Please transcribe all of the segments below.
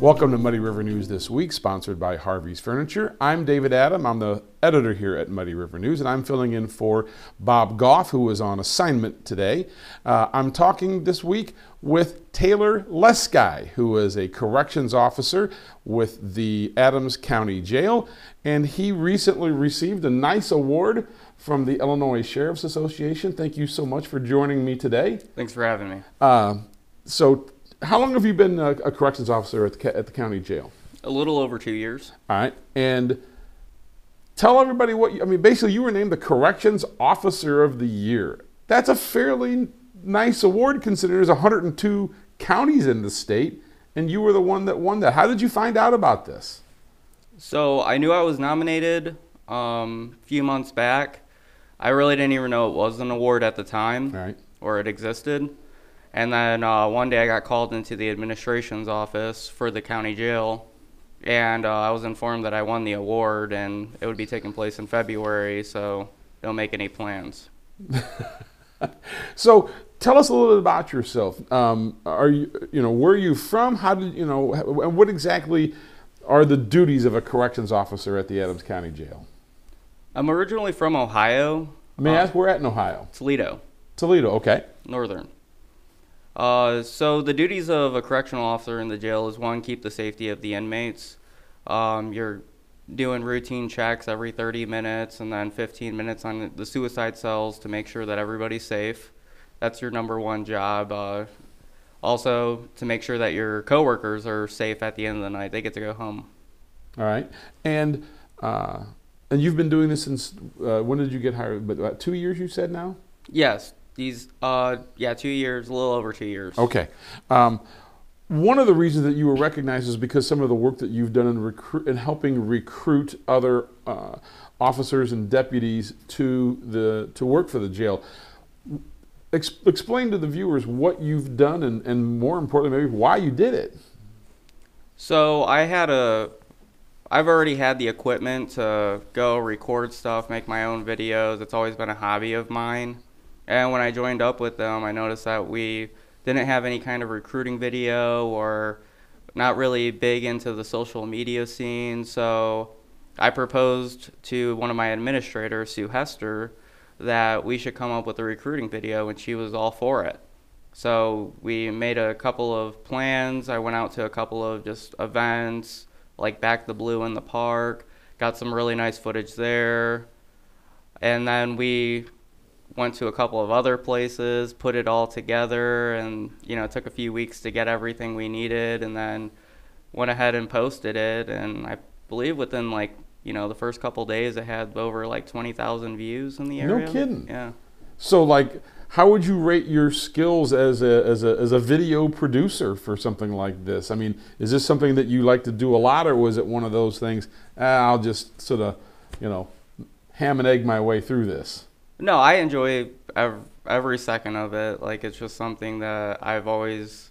Welcome to Muddy River News this week, sponsored by Harvey's Furniture. I'm David Adam. I'm the editor here at Muddy River News, and I'm filling in for Bob Goff, who is on assignment today. Uh, I'm talking this week with Taylor Leszkai, who is a corrections officer with the Adams County Jail, and he recently received a nice award from the Illinois Sheriff's Association. Thank you so much for joining me today. Thanks for having me. Uh, so, how long have you been a, a corrections officer at the, at the county jail? A little over two years. All right, and tell everybody what you, I mean. Basically, you were named the corrections officer of the year. That's a fairly nice award considering there's 102 counties in the state, and you were the one that won that. How did you find out about this? So I knew I was nominated um, a few months back. I really didn't even know it was an award at the time right. or it existed. And then uh, one day I got called into the administration's office for the county jail, and uh, I was informed that I won the award and it would be taking place in February. So don't make any plans. So tell us a little bit about yourself. Um, are you, you know, where are you from? How did you know? And what exactly are the duties of a corrections officer at the Adams County Jail? I'm originally from Ohio, May I Uh, ask where at in Ohio? Toledo. Toledo. Okay. Northern. Uh, so the duties of a correctional officer in the jail is one, keep the safety of the inmates. Um, you're doing routine checks every 30 minutes and then 15 minutes on the suicide cells to make sure that everybody's safe. That's your number one job. Uh, also, to make sure that your coworkers are safe at the end of the night. They get to go home. All right. And uh, and you've been doing this since uh, when did you get hired? But about two years, you said now. Yes, these, uh, yeah, two years, a little over two years. Okay. Um, one of the reasons that you were recognized is because some of the work that you've done in, recruit, in helping recruit other uh, officers and deputies to the to work for the jail. Ex- explain to the viewers what you've done and, and more importantly, maybe why you did it. So I had a, I've already had the equipment to go record stuff, make my own videos. It's always been a hobby of mine. And when I joined up with them, I noticed that we didn't have any kind of recruiting video or not really big into the social media scene. So I proposed to one of my administrators, Sue Hester, that we should come up with a recruiting video, and she was all for it. So we made a couple of plans. I went out to a couple of just events, like Back the Blue in the park, got some really nice footage there. And then we went to a couple of other places, put it all together, and you know, it took a few weeks to get everything we needed, and then went ahead and posted it. And I believe within like you know the first couple days, it had over like twenty thousand views in the area. No kidding. Yeah. So, like, how would you rate your skills as a, as a as a video producer for something like this? I mean, is this something that you like to do a lot, or was it one of those things? Ah, I'll just sort of, you know, ham and egg my way through this. No, I enjoy every, every second of it. Like it's just something that I've always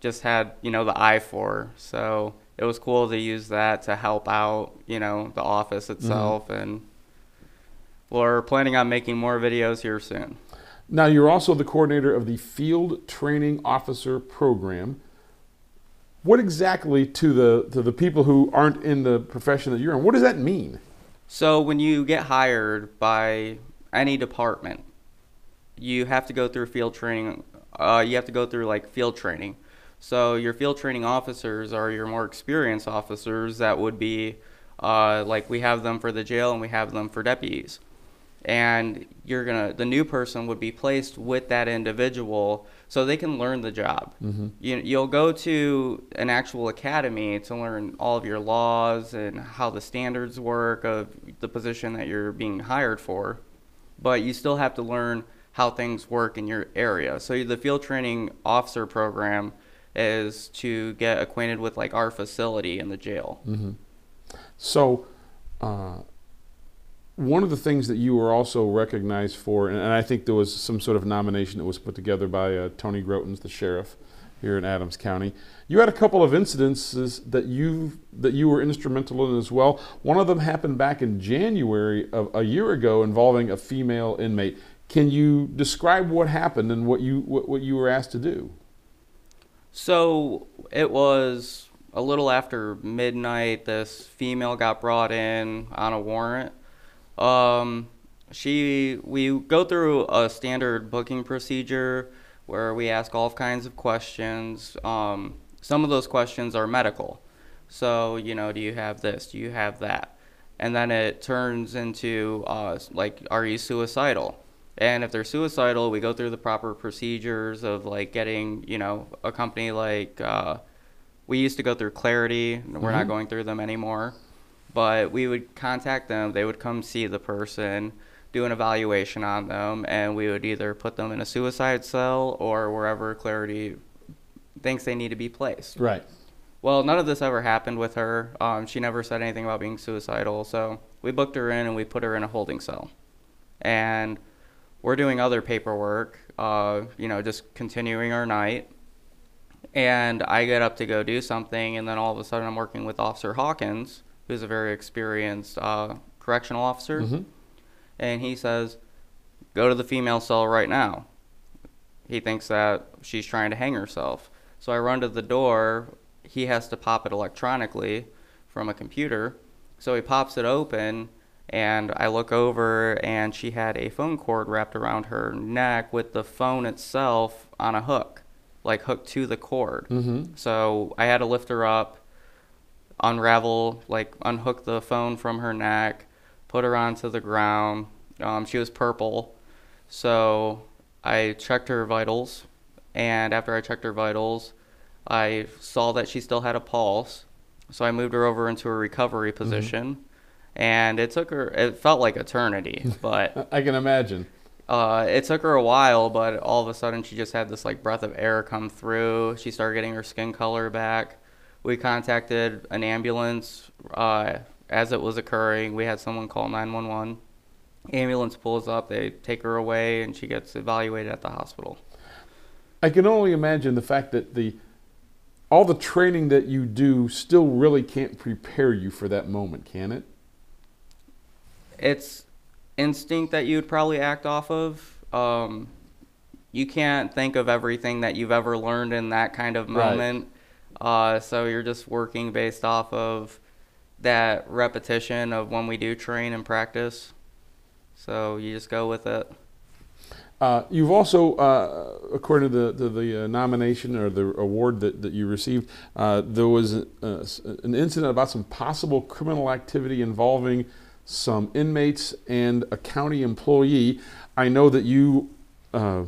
just had, you know, the eye for. So it was cool to use that to help out, you know, the office mm-hmm. itself. And we're planning on making more videos here soon. Now, you're also the coordinator of the Field Training Officer Program. What exactly to the to the people who aren't in the profession that you're in? What does that mean? So when you get hired by any department, you have to go through field training. Uh, you have to go through like field training. So your field training officers are your more experienced officers that would be uh, like we have them for the jail and we have them for deputies. And you're gonna the new person would be placed with that individual so they can learn the job. You, you'll go to an actual academy to learn all of your laws and how the standards work of the position that you're being hired for, but you still have to learn how things work in your area. So the field training officer program is to get acquainted with like our facility in the jail. So, uh, one of the things that you were also recognized for, and, and I think there was some sort of nomination that was put together by uh, Tony Grootens, the sheriff here in Adams County. You had a couple of incidences that you that you were instrumental in as well. One of them happened back in January of a year ago, involving a female inmate. Can you describe what happened and what you what, what you were asked to do? So it was a little after midnight, this female got brought in on a warrant. Um, she, we go through a standard booking procedure where we ask all kinds of questions. Um, some of those questions are medical. So, you know, do you have this? Do you have that? And then it turns into, uh, like, are you suicidal? And if they're suicidal, we go through the proper procedures of like getting, you know, a company like uh, we used to go through Clarity. We're mm-hmm. not going through them anymore. But we would contact them. They would come see the person, do an evaluation on them, and we would either put them in a suicide cell or wherever Clarity thinks they need to be placed. Right. Well, none of this ever happened with her. Um, she never said anything about being suicidal. So we booked her in and we put her in a holding cell. And we're doing other paperwork, uh, you know, just continuing our night. And I get up to go do something, and then all of a sudden I'm working with Officer Hawkins, who's a very experienced uh, correctional officer. Mm-hmm. And he says, Go to the female cell right now. He thinks that she's trying to hang herself. So I run to the door. He has to pop it electronically from a computer. So he pops it open and I look over and she had a phone cord wrapped around her neck with the phone itself on a hook, like hooked to the cord. Mm-hmm. So I had to lift her up, unravel, like unhook the phone from her neck, put her onto the ground. Um, she was purple, so I checked her vitals, and after I checked her vitals, I saw that she still had a pulse. So I moved her over into a recovery mm-hmm. position. Mm-hmm and it took her. It felt like eternity, but I can imagine. Uh, it took her a while, but all of a sudden she just had this like breath of air come through. She started getting her skin color back. We contacted an ambulance uh, as it was occurring. We had someone call 911. Ambulance pulls up, they take her away, and she gets evaluated at the hospital. I can only imagine the fact that the all the training that you do still really can't prepare you for that moment, can it? it's instinct that you'd probably act off of. Um, you can't think of everything that you've ever learned in that kind of moment. Right. Uh, so you're just working based off of that repetition of when we do train and practice. So you just go with it. Uh, you've also, uh, according to the, the uh, nomination or the award that, that you received, uh, there was a, an incident about some possible criminal activity involving some inmates and a county employee. I know that you uh,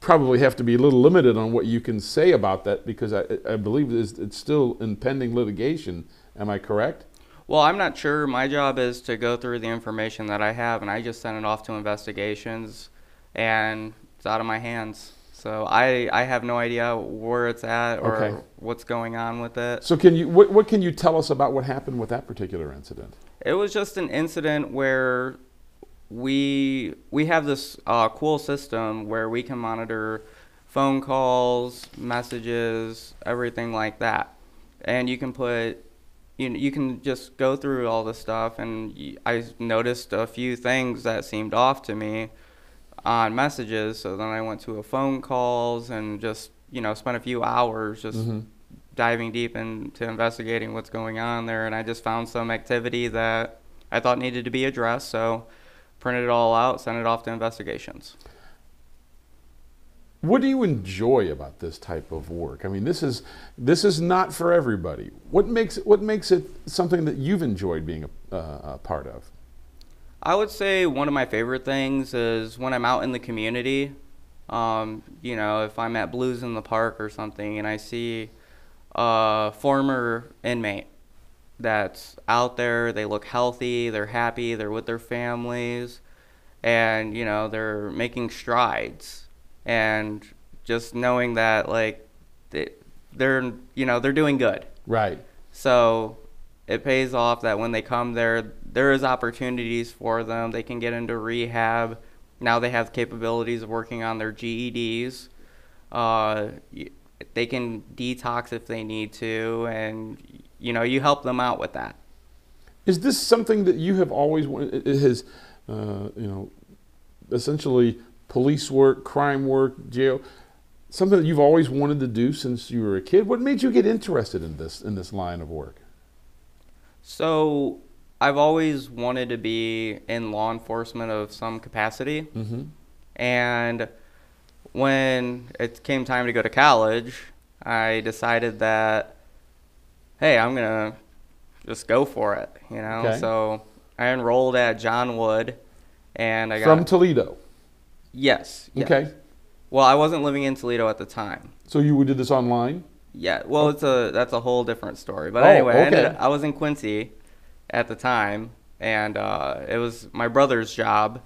probably have to be a little limited on what you can say about that because I, I believe it's, it's still in pending litigation. Am I correct? Well, I'm not sure. My job is to go through the information that I have, and I just send it off to investigations, and it's out of my hands. So I, I have no idea where it's at or okay. what's going on with it. So can you what, what can you tell us about what happened with that particular incident? It was just an incident where we we have this uh, cool system where we can monitor phone calls, messages, everything like that, and you can put you you can just go through all the stuff and I noticed a few things that seemed off to me on messages so then I went to a phone calls and just you know spent a few hours just mm-hmm diving deep into investigating what's going on there, and I just found some activity that I thought needed to be addressed. So, printed it all out, sent it off to investigations. What do you enjoy about this type of work? I mean, this is this is not for everybody. What makes what makes it something that you've enjoyed being a, uh, a part of? I would say one of my favorite things is when I'm out in the community. Um, you know, if I'm at Blues in the Park or something, and I see a former inmate that's out there. They look healthy, they're happy, they're with their families, and you know they're making strides. And just knowing that like they, they're you know they're doing good. Right. So it pays off that when they come there, there is opportunities for them. They can get into rehab. Now they have capabilities of working on their GEDs. Uh, they can detox if they need to, and you know you help them out with that. Is this something that you have always wanted? Has uh, you know essentially police work, crime work, jail, something that you've always wanted to do since you were a kid? What made you get interested in this in this line of work? So I've always wanted to be in law enforcement of some capacity. Mm-hmm. And when it came time to go to college, I decided that, hey, I'm going to just go for it, you know? Okay. So I enrolled at John Wood and I got. From Toledo. Yes, yes. Okay. Well, I wasn't living in Toledo at the time. So you did this online? Yeah, well, it's a that's a whole different story. But Oh, anyway, I, ended. I was in Quincy at the time, and uh, it was my brother's job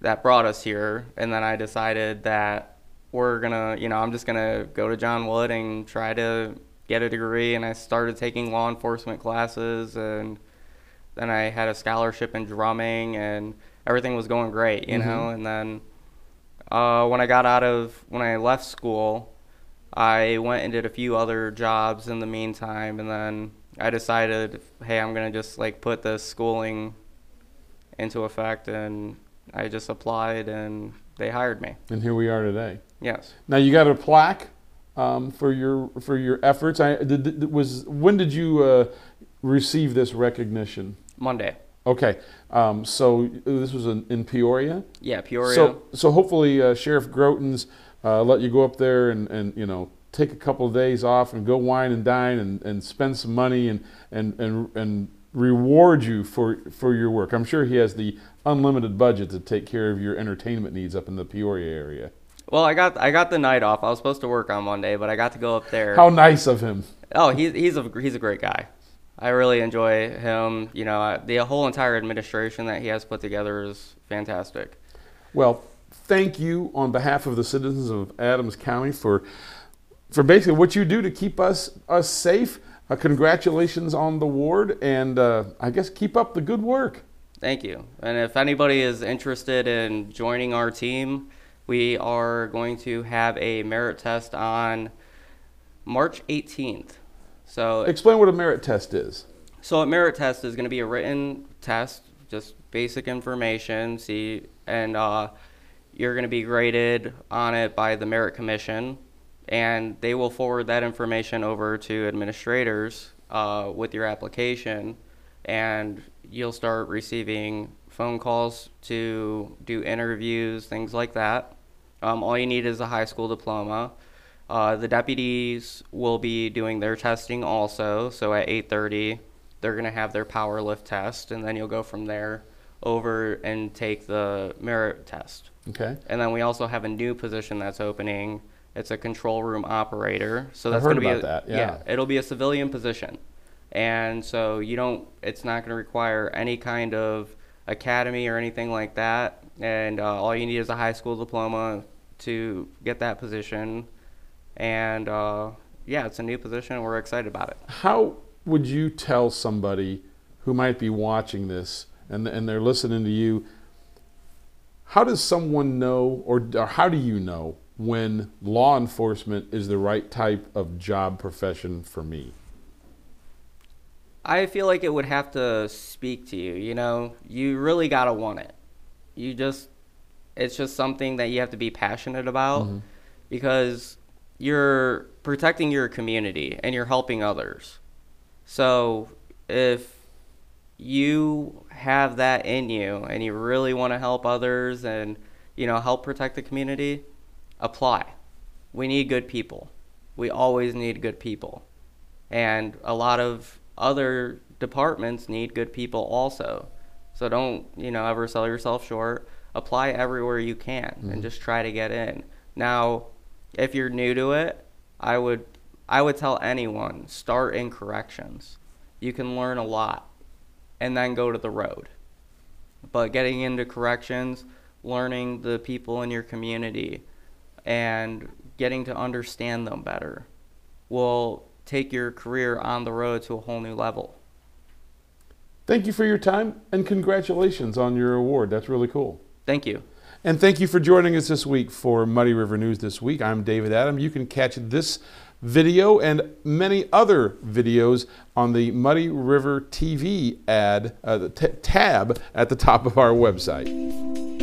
that brought us here. And then I decided that we're gonna, you know, I'm just gonna go to John Wood and try to get a degree. And I started taking law enforcement classes, and then I had a scholarship in drumming, and everything was going great, you know. And then uh, when I got out of when I left school, I went and did a few other jobs in the meantime, and then I decided, hey, I'm gonna just like put this schooling into effect, and I just applied, and they hired me. And here we are today. Yes, Now you got a plaque um, for your for your efforts. I did, was when did you uh, receive this recognition? Monday. Okay, um, so this was in, in Peoria. Yeah, Peoria. So so hopefully uh, Sheriff Grootens uh, let you go up there and, and you know take a couple of days off and go wine and dine and, and spend some money and and and and reward you for for your work. I'm sure he has the unlimited budget to take care of your entertainment needs up in the Peoria area. well, I got I got the night off. I was supposed to work on Monday, but I got to go up there. How nice of him. Oh, he's he's a he's a great guy. I really enjoy him. You know, I- the whole entire administration that he has put together is fantastic. Well, thank you on behalf of the citizens of Adams County for for basically what you do to keep us us safe. Uh, congratulations on the ward, and uh, I guess keep up the good work. Thank you. And if anybody is interested in joining our team, we are going to have a merit test on March 18th. So, Explain what a merit test is. so a merit test is going to be a written test, just basic information. See, and uh, you're going to be graded on it by the merit commission, and they will forward that information over to administrators uh, with your application, and you'll start receiving phone calls to do interviews, things like that. Um, all you need is a high school diploma. Uh, the deputies will be doing their testing also. So at 8:30, they're gonna have their power lift test, and then you'll go from there over and take the merit test. Okay. And then we also have a new position that's opening. It's a control room operator. So that's heard gonna be a, that, yeah. it'll be a civilian position, and so you don't. It's not going to require any kind of academy or anything like that. And uh, all you need is a high school diploma to get that position. And uh, yeah, it's a new position. We're excited about it. How would you tell somebody who might be watching this and, and they're listening to you? How does someone know, or, or how do you know, when law enforcement is the right type of job profession for me? I feel like it would have to speak to you. You know, you really gotta want it. You just, it's just something that you have to be passionate about because you're protecting your community and you're helping others. So if you have that in you and you really want to help others and you know help protect the community, apply. We need good people. We always need good people and a lot of other departments need good people also. So don't you know ever sell yourself short. Apply everywhere you can and mm-hmm. just try to get in. Now, if you're new to it, I would I would tell anyone start in corrections. You can learn a lot and then go to the road. But getting into corrections, learning the people in your community and getting to understand them better will take your career on the road to a whole new level. Thank you for your time and congratulations on your award. That's really cool. Thank you. And thank you for joining us this week for Muddy River News This Week. I'm David Adam. You can catch this video and many other videos on the Muddy River TV ad uh, tab at the top of our website.